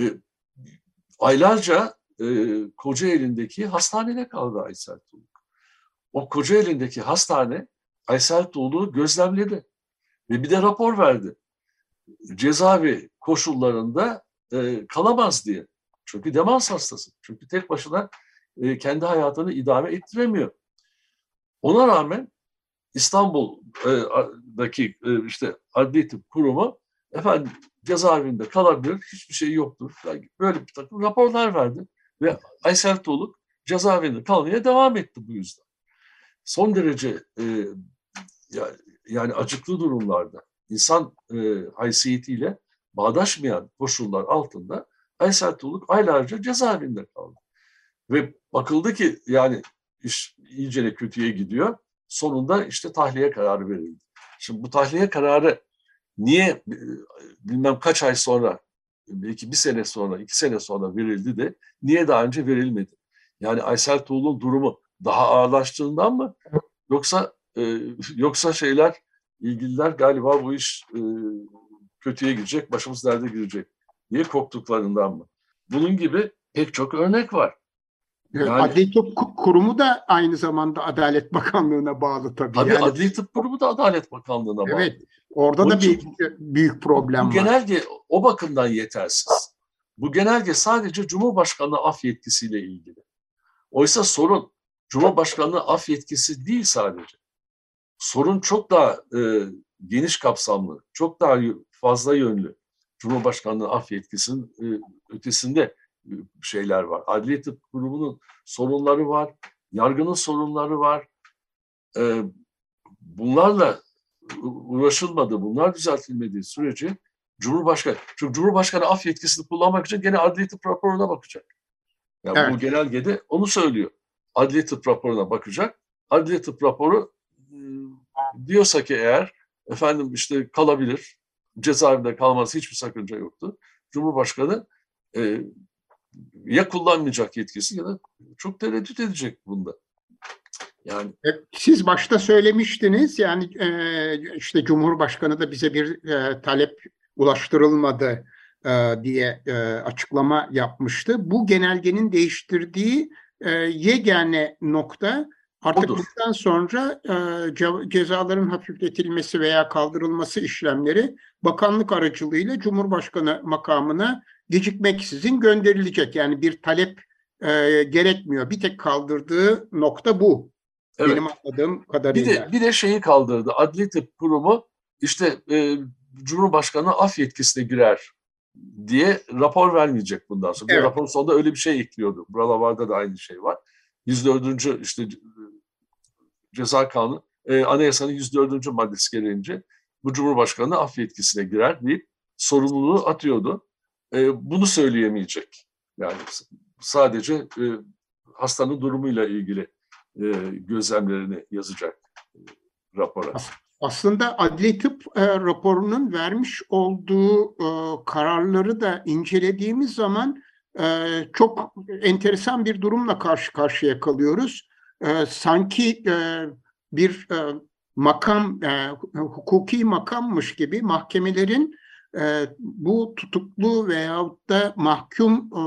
e, aylarca e, Kocaeli'ndeki hastanede kaldı Aysel Toluk. O Kocaeli'ndeki hastane Aysel Tuğlu'yu gözlemledi ve bir de rapor verdi. Cezaevi koşullarında e, kalamaz diye. Çünkü demans hastası. Çünkü tek başına e, kendi hayatını idame ettiremiyor. Ona rağmen İstanbul'daki e, işte adli tıp kurumu efendim cezaevinde kalabilir, hiçbir şey yoktur. Yani Böyle bir takım raporlar verdi ve Aysel Tuğluk cezaevinde kalmaya devam etti bu yüzden. Son derece e, yani acıklı durumlarda insan e, haysiyetiyle bağdaşmayan koşullar altında Aysel Tuğluk aylarca cezaevinde kaldı. Ve bakıldı ki yani iş iyice de kötüye gidiyor. Sonunda işte tahliye kararı verildi. Şimdi bu tahliye kararı niye e, bilmem kaç ay sonra belki bir sene sonra, iki sene sonra verildi de niye daha önce verilmedi? Yani Aysel Tuğluk'un durumu daha ağırlaştığından mı? Yoksa e, yoksa şeyler ilgililer galiba bu iş e, kötüye gidecek, başımız derde girecek diye korktuklarından mı? Bunun gibi pek çok örnek var. Yani- Adli Tıp Ku- Kurumu da aynı zamanda Adalet Bakanlığı'na bağlı tabii. Tabii Yani, Adli Tıp Kurumu da Adalet Bakanlığı'na bağlı. evet. Orada Onun da bir büyük problem Bu var. genelge o bakımdan yetersiz. Bu genelge sadece Cumhurbaşkanı af yetkisiyle ilgili. Oysa sorun Cumhurbaşkanlığı af yetkisi değil sadece. Sorun çok daha e, geniş kapsamlı, çok daha fazla yönlü. Cumhurbaşkanlığı af yetkisinin e, ötesinde e, şeyler var. Adliye Tıp Kurumu'nun sorunları var, yargının sorunları var. E, bunlarla uğraşılmadı, bunlar düzeltilmediği sürece Cumhurbaşkanı, çünkü Cumhurbaşkanı af yetkisini kullanmak için gene adli tıp raporuna bakacak. Yani bu Evet. genelgede onu söylüyor. Adli tıp raporuna bakacak. Adli tıp raporu diyorsa ki eğer efendim işte kalabilir, cezaevinde kalması hiçbir sakınca yoktu. Cumhurbaşkanı e, ya kullanmayacak yetkisi ya da çok tereddüt edecek bunda. Yani E, Siz başta söylemiştiniz yani e, işte Cumhurbaşkanı da bize bir e, talep ulaştırılmadı e, diye e, açıklama yapmıştı. Bu genelgenin değiştirdiği e, yegane nokta artık Odur. bundan sonra e, ce- cezaların hafifletilmesi veya kaldırılması işlemleri bakanlık aracılığıyla Cumhurbaşkanı makamına gecikmeksizin gönderilecek. Yani bir talep e, gerekmiyor. Bir tek kaldırdığı nokta bu. Evet. Benim anladığım Bir kadarıyla. de bir de şeyi kaldırdı. Adli Tıp Kurumu işte e, Cumhurbaşkanı af yetkisine girer diye rapor vermeyecek bundan sonra. Bir Evet. raporun sonunda öyle bir şey ekliyordu. Buralarda da aynı şey var. 104. işte ceza kanunu, e, anayasanın 104. maddesi gereğince bu Cumhurbaşkanı af yetkisine girer deyip sorumluluğu atıyordu. E, bunu söyleyemeyecek. Yani sadece e, hastanın durumuyla ilgili e, gözlemlerini yazacak e, rapora. Aslında adli tıp e, raporunun vermiş olduğu e, kararları da incelediğimiz zaman e, çok enteresan bir durumla karşı karşıya kalıyoruz. E, sanki e, bir e, makam, e, hukuki makammış gibi mahkemelerin e, bu tutuklu veyahut da mahkum e,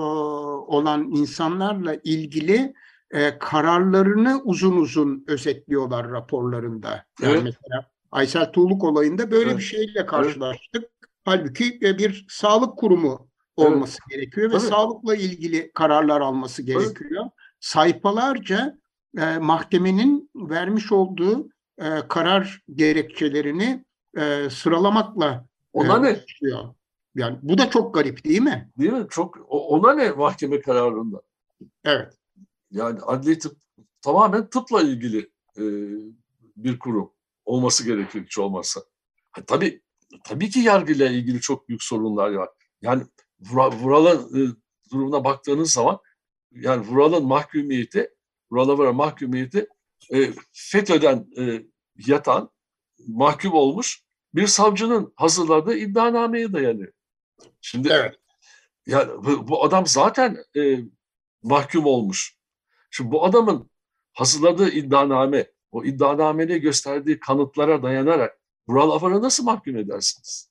olan insanlarla ilgili e, kararlarını uzun uzun özetliyorlar raporlarında. Yani Evet. mesela Aysel Tuğluk olayında böyle Evet. bir şeyle karşılaştık. Halbuki e, bir sağlık kurumu Evet. olması gerekiyor ve Tabii. sağlıkla ilgili kararlar alması gerekiyor. Sayfalarca e, mahkemenin vermiş olduğu e, karar gerekçelerini e, sıralamakla Ona e, ne? başlıyor. Yani bu da çok garip değil mi? Değil mi? Çok ona ne mahkeme kararında? Evet. Yani adli tıp tamamen tıpla ilgili e, bir kurum olması gerekir hiç olmazsa. Ha, tabii tabii ki yargıyla ilgili çok büyük sorunlar var. Yani Vura- Vural'ın e, durumuna baktığınız zaman yani Vural'ın mahkumiyeti, Vural'a varan mahkumiyeti e, FETÖ'den e, yatan, mahkum olmuş bir savcının hazırladığı iddianameye dayanıyor. Şimdi Evet. yani bu, bu adam zaten e, mahkum olmuş. Şimdi bu adamın hazırladığı iddianame, o iddianamede gösterdiği kanıtlara dayanarak Vural nasıl mahkum edersiniz?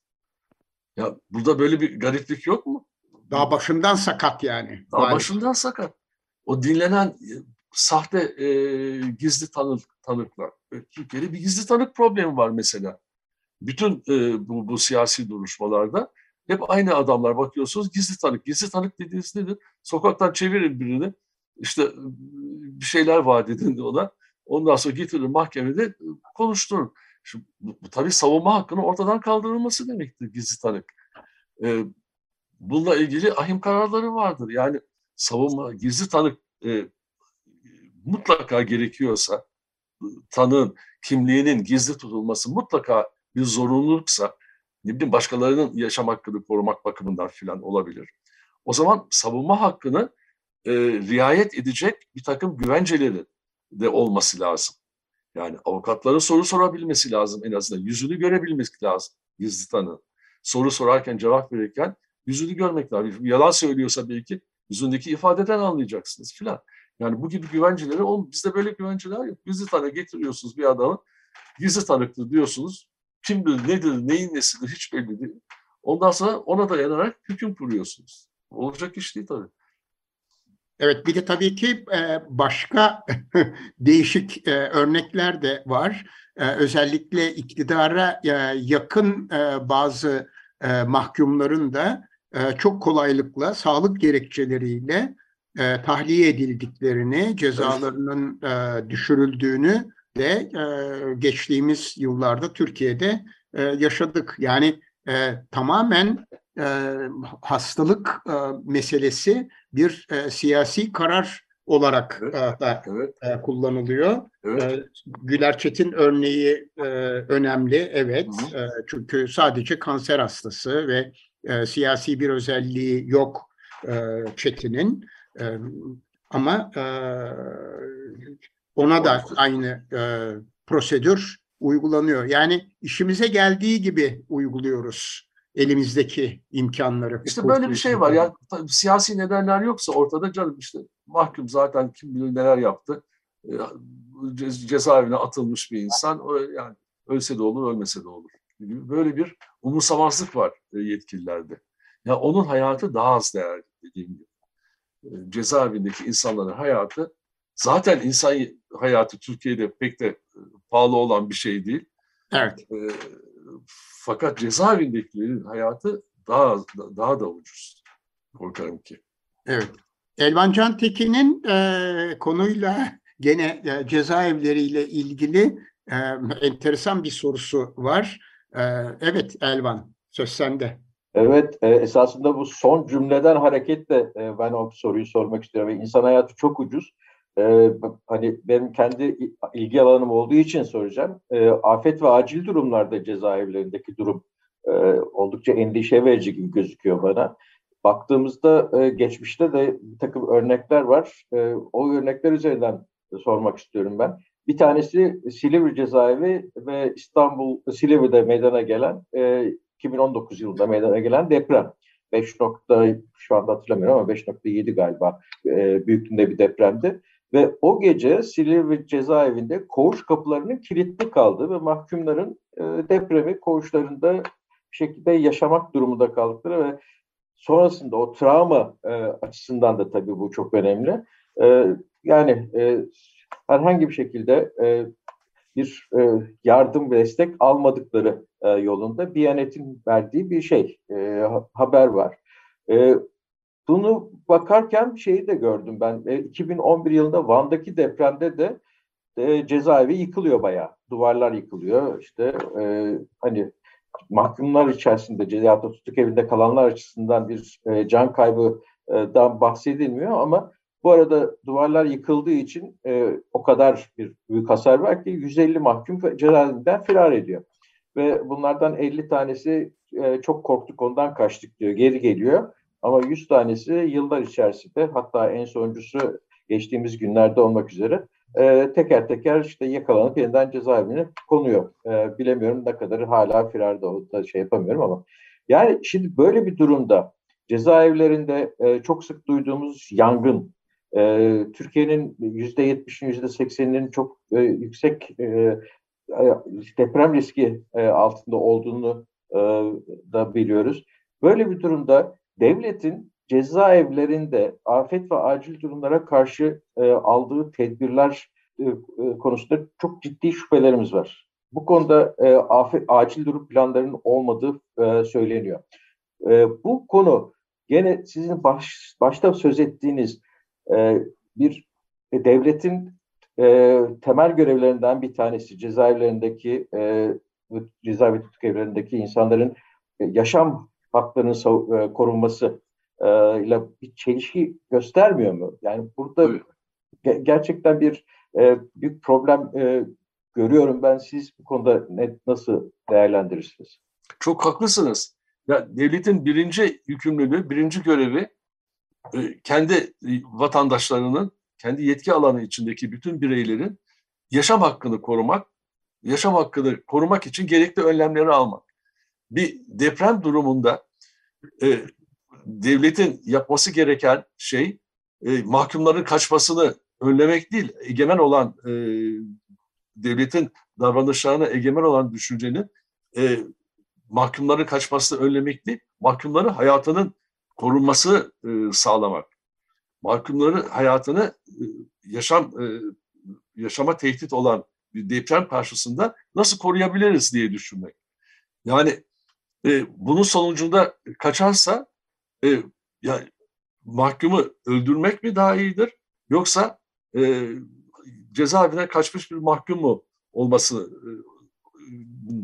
Ya burada böyle bir gariplik yok mu? Daha başından sakat yani. Daha Maalesef. başından sakat. O dinlenen sahte e, gizli tanık, tanıklar. E, Türkiye'de bir gizli tanık problemi var mesela. Bütün e, bu, bu siyasi duruşmalarda hep aynı adamlar bakıyorsunuz gizli tanık. Gizli tanık dediğiniz nedir? Sokaktan çevirin birini. işte bir şeyler vaat edin ona. Ondan sonra getirin mahkemede e, konuşturun. Şimdi, bu, bu tabii savunma hakkının ortadan kaldırılması demektir gizli tanık. E, bununla ilgili ahim kararları vardır. Yani savunma, gizli tanık e, mutlaka gerekiyorsa, tanığın kimliğinin gizli tutulması mutlaka bir zorunluluksa, ne bileyim başkalarının yaşam hakkını korumak bakımından filan olabilir. O zaman savunma hakkını e, riayet edecek bir takım güvenceleri de olması lazım. Yani avukatların soru sorabilmesi lazım en azından. Yüzünü görebilmesi lazım gizli tanığın. Soru sorarken, cevap verirken yüzünü görmek lazım. Yalan söylüyorsa belki yüzündeki ifadeden anlayacaksınız filan. Yani bu gibi güvenceleri, oğlum bizde böyle güvenceler yok. Gizli tanık getiriyorsunuz bir adamı, gizli tanıktır diyorsunuz. Kimdir, nedir, neyin nesidir hiç belli değil. Ondan sonra ona dayanarak hüküm kuruyorsunuz. Olacak iş değil tabii. Evet bir de tabii ki e, başka değişik e, örnekler de var. E, Özellikle iktidara yakın bazı mahkumların da çok kolaylıkla sağlık gerekçeleriyle e, tahliye edildiklerini, cezalarının e, düşürüldüğünü de e, geçtiğimiz yıllarda Türkiye'de e, yaşadık. Yani e, tamamen e, hastalık e, meselesi bir e, siyasi karar olarak Evet. e, da Evet, e, kullanılıyor. evet. E, Güler Çetin örneği e, önemli, evet. Hı E, çünkü sadece kanser hastası ve e, siyasi bir özelliği yok e, Çetin'in. E, ama e, ona da aynı e, prosedür uygulanıyor. Yani işimize geldiği gibi uyguluyoruz elimizdeki imkanları. İşte böyle bir şey var. Yani siyasi nedenler yoksa ortada canım işte mahkum zaten kim bilir neler yaptı. Ce- Cezaevine atılmış bir insan. O yani ölse de olur, ölmese de olur. Böyle bir umursamazlık var e, yetkililerde. Ya onun hayatı daha az değerli dediğim gibi. E, Cezaevindeki insanların hayatı zaten insan hayatı Türkiye'de pek de e, pahalı olan bir şey değil. Evet. E, fakat cezaevindekilerin hayatı daha daha da ucuz. Korkarım ki. Evet. Elvan Can Tekin'in e, konuyla gene e, cezaevleriyle ilgili e, enteresan bir sorusu var. E, evet Elvan, söz sende. Evet, e, esasında bu son cümleden hareketle e, ben o soruyu sormak istiyorum. İnsan hayatı çok ucuz. E, hani benim kendi ilgi alanım olduğu için soracağım. E, afet ve acil durumlarda cezaevlerindeki durum e, oldukça endişe verici gibi gözüküyor bana. Baktığımızda e, geçmişte de bir takım örnekler var. E, o örnekler üzerinden sormak istiyorum ben. Bir tanesi Silivri cezaevi ve İstanbul Silivri'de meydana gelen e, 2019 yılında meydana gelen deprem. 5 nokta şu anda hatırlamıyorum ama 5.7 galiba e, büyüklüğünde bir depremdi. Ve o gece Silivri cezaevinde koğuş kapılarının kilitli kaldı ve mahkumların e, depremi koğuşlarında bir şekilde yaşamak durumunda kaldıkları ve sonrasında o travma e, açısından da tabii bu çok önemli. E, yani e, herhangi bir şekilde e, bir e, yardım ve destek almadıkları e, yolunda Biyanet'in verdiği bir şey, e, haber var. E, bunu bakarken şeyi de gördüm ben. E, 2011 yılında Van'daki depremde de e, cezaevi yıkılıyor bayağı. Duvarlar yıkılıyor. İşte e, hani mahkumlar içerisinde da tutuk evinde kalanlar açısından bir e, can kaybıdan bahsedilmiyor ama bu arada duvarlar yıkıldığı için e, o kadar bir büyük hasar var ki 150 mahkum cezaevinden firar ediyor. Ve bunlardan 50 tanesi e, çok korktuk ondan kaçtık diyor. Geri geliyor. Ama 100 tanesi yıllar içerisinde hatta en sonuncusu geçtiğimiz günlerde olmak üzere e, teker teker işte yakalanıp yeniden cezaevine konuyor. E, bilemiyorum ne kadarı hala firarda o da şey yapamıyorum ama. Yani şimdi böyle bir durumda cezaevlerinde e, çok sık duyduğumuz yangın, e, Türkiye'nin yüzde yetmişin yüzde sekseninin çok e, yüksek e, e, deprem riski e, altında olduğunu e, da biliyoruz. Böyle bir durumda devletin cezaevlerinde afet ve acil durumlara karşı e, aldığı tedbirler e, konusunda çok ciddi şüphelerimiz var. Bu konuda e, afet, acil durum planlarının olmadığı e, söyleniyor. E, bu konu gene sizin baş, başta söz ettiğiniz e, bir e, devletin e, temel görevlerinden bir tanesi cezaevlerindeki e, cezaevi tutuk evlerindeki insanların e, yaşam haklarının e, korunması e, ile bir çelişki göstermiyor mu? Yani burada ge- gerçekten bir e, büyük problem e, görüyorum ben. Siz bu konuda ne, nasıl değerlendirirsiniz? Çok haklısınız. Ya devletin birinci yükümlülüğü, birinci görevi kendi e, vatandaşlarının, kendi yetki alanı içindeki bütün bireylerin yaşam hakkını korumak, yaşam hakkını korumak için gerekli önlemleri almak. Bir deprem durumunda e, devletin yapması gereken şey e, mahkumların kaçmasını önlemek değil, egemen olan e, devletin davranışlarına egemen olan düşüncenin e, mahkumların kaçmasını önlemek değil, mahkumların hayatının korunması e, sağlamak. Mahkumların hayatını e, yaşam e, yaşama tehdit olan bir deprem karşısında nasıl koruyabiliriz diye düşünmek. Yani e, bunun sonucunda kaçarsa e, yani mahkumu öldürmek mi daha iyidir yoksa e, cezaevine kaçmış bir mahkum mu olması e,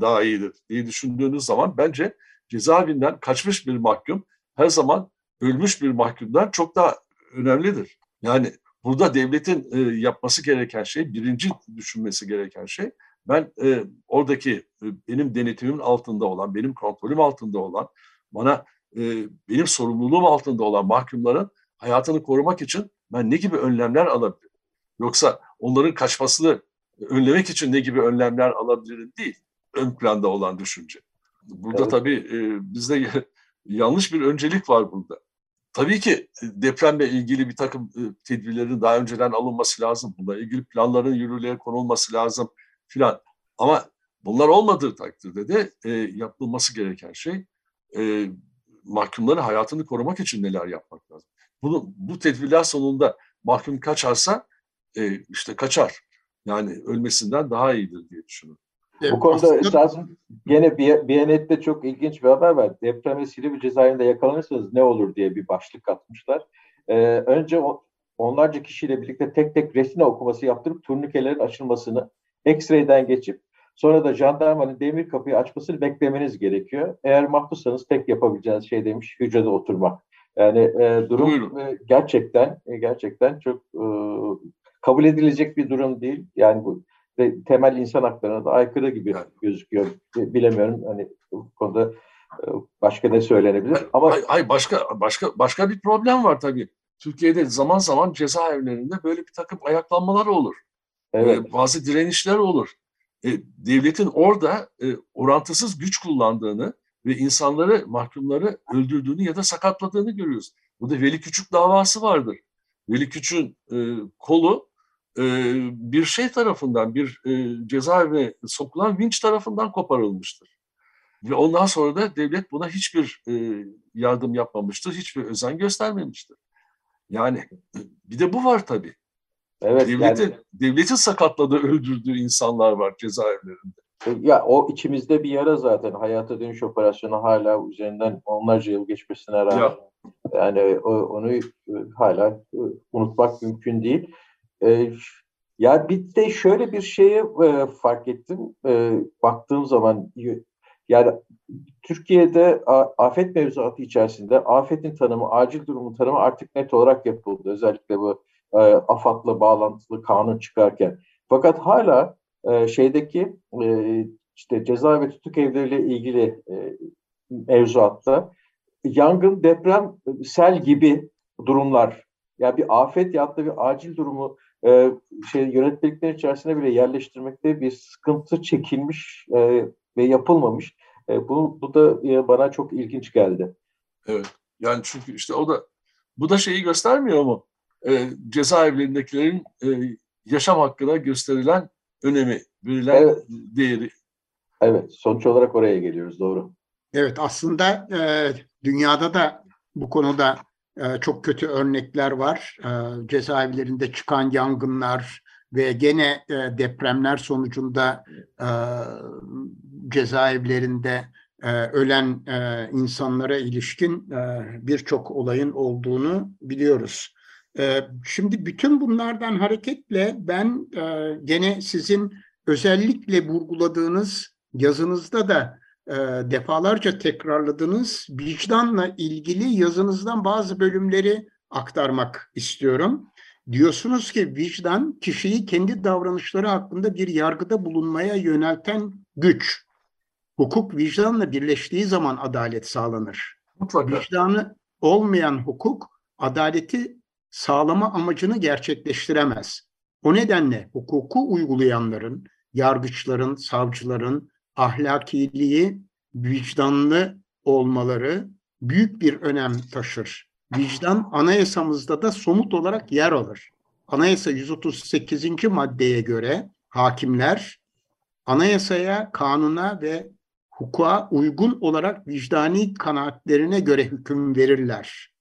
daha iyidir diye düşündüğünüz zaman bence cezaevinden kaçmış bir mahkum her zaman ölmüş bir mahkumdan çok daha önemlidir. Yani burada devletin e, yapması gereken şey, birinci düşünmesi gereken şey, ben e, oradaki e, benim denetimimin altında olan, benim kontrolüm altında olan, bana e, benim sorumluluğum altında olan mahkumların hayatını korumak için ben ne gibi önlemler alabilirim? Yoksa onların kaçmasını önlemek için ne gibi önlemler alabilirim değil, ön planda olan düşünce. Burada evet. tabii e, bizde yanlış bir öncelik var burada. Tabii ki depremle ilgili bir takım tedbirlerin daha önceden alınması lazım. Bununla ilgili planların yürürlüğe konulması lazım filan. Ama bunlar olmadığı takdirde de e, yapılması gereken şey e, mahkumların hayatını korumak için neler yapmak lazım. Bunu, bu tedbirler sonunda mahkum kaçarsa e, işte kaçar. Yani ölmesinden daha iyidir diye düşünüyorum. Bu konuda aslında... gene Biyanet'te çok ilginç bir haber var. Deprem ve Silivri cezaevinde yakalanırsanız ne olur diye bir başlık atmışlar. Ee, önce o, onlarca kişiyle birlikte tek tek retina okuması yaptırıp turnikelerin açılmasını X-ray'den geçip sonra da jandarmanın demir kapıyı açmasını beklemeniz gerekiyor. Eğer mahpussanız tek yapabileceğiniz şey demiş hücrede oturmak. Yani e, durum e, gerçekten e, gerçekten çok e, kabul edilecek bir durum değil. Yani bu ve temel insan haklarına da aykırı gibi Yani. gözüküyor. Bilemiyorum hani bu konuda e, başka ne söylenebilir ama Ay, ay başka başka başka bir problem var tabii. Türkiye'de zaman zaman cezaevlerinde böyle bir takım ayaklanmalar olur. evet Ee, bazı direnişler olur. E, devletin orada e, orantısız güç kullandığını ve insanları, mahkumları öldürdüğünü ya da sakatladığını görüyoruz. Burada Veli Küçük davası vardır. Veli Küçük'ün e, kolu e, bir şey tarafından, bir e, cezaevine sokulan vinç tarafından koparılmıştır. Ve ondan sonra da devlet buna hiçbir e, yardım yapmamıştır, hiçbir özen göstermemiştir. Yani e, bir de bu var tabii. evet Devletin, yani devletin sakatladığı, öldürdüğü insanlar var cezaevlerinde. Ya o içimizde bir yara zaten. Hayata dönüş operasyonu hala üzerinden onlarca yıl geçmesine rağmen. Ya. Yani o- onu e, hala e, unutmak mümkün değil. E, Ya bir de şöyle bir şeye e, fark ettim. E, Baktığım zaman yani Türkiye'de afet mevzuatı içerisinde afetin tanımı, acil durumun tanımı artık net olarak yapıldı. Özellikle bu e, AFAD'la bağlantılı kanun çıkarken. Fakat hala e, şeydeki e, işte ceza ve tutuk evleriyle ilgili e, mevzuatta yangın, deprem, sel gibi durumlar ya bir afet ya da bir acil durumu e, şey yönetmelikler içerisinde bile yerleştirmekte bir sıkıntı çekilmiş e, ve yapılmamış. E, bu, bu da e, bana çok ilginç geldi. Evet. Yani çünkü işte o da bu da şeyi göstermiyor mu? Ee, cezaevlerindekilerin e, yaşam hakkına gösterilen önemi, verilen Evet. değeri. Evet, sonuç olarak oraya geliyoruz, doğru. Evet aslında e, dünyada da bu konuda e, çok kötü örnekler var. E, cezaevlerinde çıkan yangınlar ve gene e, depremler sonucunda e, cezaevlerinde e, ölen insanlara ilişkin birçok olayın olduğunu biliyoruz. E, şimdi bütün bunlardan hareketle ben gene sizin özellikle vurguladığınız yazınızda da e, defalarca tekrarladığınız vicdanla ilgili yazınızdan bazı bölümleri aktarmak istiyorum. Diyorsunuz ki vicdan kişiyi kendi davranışları hakkında bir yargıda bulunmaya yönelten güç. Hukuk vicdanla birleştiği zaman adalet sağlanır. Mutlaka. Vicdanı olmayan hukuk adaleti sağlama amacını gerçekleştiremez. O nedenle hukuku uygulayanların, yargıçların, savcıların ahlakiliği, vicdanlı olmaları büyük bir önem taşır. Vicdan anayasamızda da somut olarak yer alır. Anayasa 138. maddeye göre hakimler anayasaya, kanuna ve hukuka uygun olarak vicdani kanaatlerine göre hüküm verirler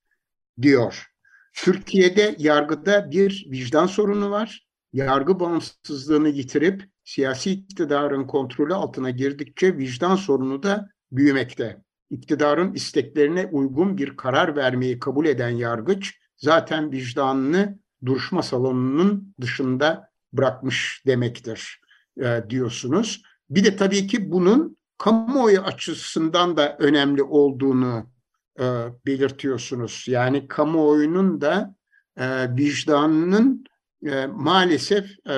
diyor. Türkiye'de yargıda bir vicdan sorunu var. Yargı bağımsızlığını yitirip siyasi iktidarın kontrolü altına girdikçe vicdan sorunu da büyümekte. İktidarın isteklerine uygun bir karar vermeyi kabul eden yargıç zaten vicdanını duruşma salonunun dışında bırakmış demektir e, diyorsunuz. Bir de tabii ki bunun kamuoyu açısından da önemli olduğunu e, belirtiyorsunuz. Yani kamuoyunun da e, vicdanının e, maalesef e,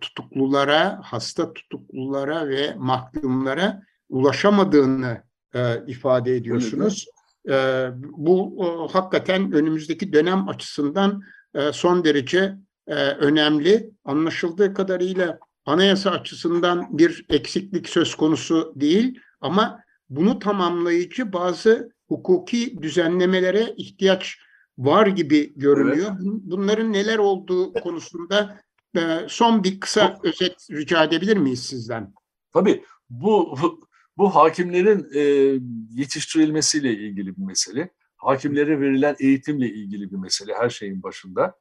tutuklulara, hasta tutuklulara ve mahkumlara ulaşamadığını e, ifade ediyorsunuz. E, bu o, hakikaten önümüzdeki dönem açısından e, son derece e, önemli. Anlaşıldığı kadarıyla anayasa açısından bir eksiklik söz konusu değil ama bunu tamamlayıcı bazı hukuki düzenlemelere ihtiyaç var gibi görünüyor. Bunların neler olduğu konusunda e, son bir kısa özet rica edebilir miyiz sizden? Tabii bu bu hakimlerin e, yetiştirilmesiyle ilgili bir mesele. Hakimlere verilen eğitimle ilgili bir mesele her şeyin başında.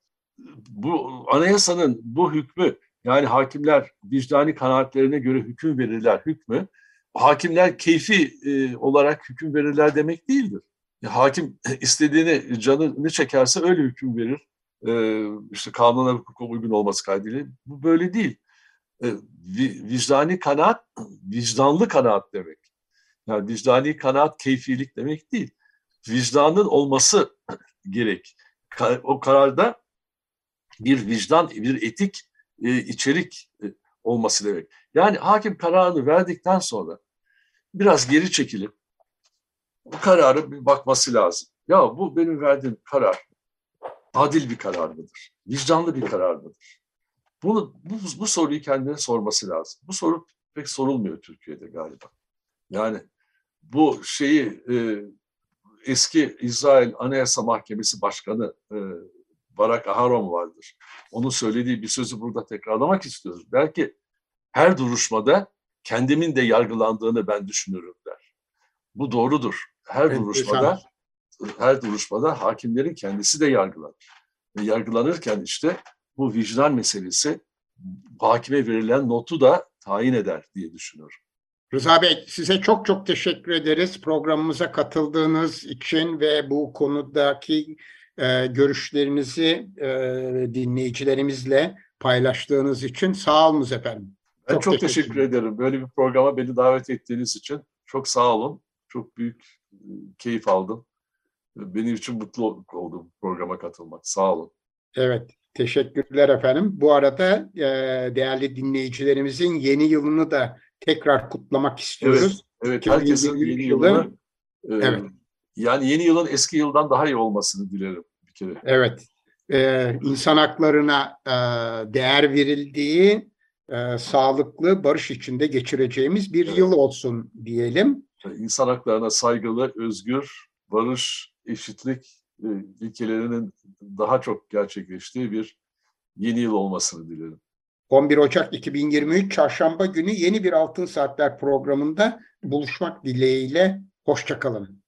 Bu anayasanın bu hükmü yani hakimler vicdani kanaatlerine göre hüküm verirler hükmü hakimler keyfi e, olarak hüküm verirler demek değildir. Hakim istediğini canını çekerse öyle hüküm verir. e, işte kanuna hukuka uygun olması kaydıyla. Bu böyle değil. E, vi- vicdani kanaat, vicdanlı kanaat demek. Yani vicdani kanaat keyfilik demek değil. Vicdanın olması gerek. O kararda bir vicdan, bir etik e, içerik e, olması demek. Yani hakim kararını verdikten sonra biraz geri çekilip bu kararı bir bakması lazım. Ya bu benim verdiğim karar adil bir karar mıdır? Vicdanlı bir karar mıdır? Bunu, bu, bu soruyu kendine sorması lazım. Bu soru pek sorulmuyor Türkiye'de galiba. Yani bu şeyi e, eski İsrail Anayasa Mahkemesi Başkanı e, Barak Aharon vardır. Onun söylediği bir sözü burada tekrarlamak istiyoruz. Belki her duruşmada kendimin de yargılandığını ben düşünürüm der. Bu doğrudur. Her Enteresan. duruşmada her duruşmada hakimlerin kendisi de yargılanır. Ve yargılanırken işte bu vicdan meselesi hakime verilen notu da tayin eder diye düşünüyorum. Rıza Bey size çok çok teşekkür ederiz programımıza katıldığınız için ve bu konudaki e, görüşlerinizi e, dinleyicilerimizle paylaştığınız için sağ olunuz efendim. Ben Çok çok, teşekkür teşekkür ederim. Böyle bir programa beni davet ettiğiniz için çok sağ olun. Çok büyük e, keyif aldım. Benim için mutlu oldum bu programa katılmak. Sağ olun. Evet, teşekkürler efendim. Bu arada e, değerli dinleyicilerimizin yeni yılını da tekrar kutlamak istiyoruz. Evet, 2023 herkesin yeni yılı- yılını e, Evet. yani yeni yılın eski yıldan daha iyi olmasını dilerim bir kere. Evet, e, insan haklarına e, değer verildiği, e, sağlıklı, barış içinde geçireceğimiz bir Evet. yıl olsun diyelim. İnsan haklarına saygılı, özgür, barış, eşitlik e, ilkelerinin daha çok gerçekleştiği bir yeni yıl olmasını dilerim. 11 Ocak 2023 Çarşamba günü yeni bir Altın Saatler programında buluşmak dileğiyle. Hoşçakalın.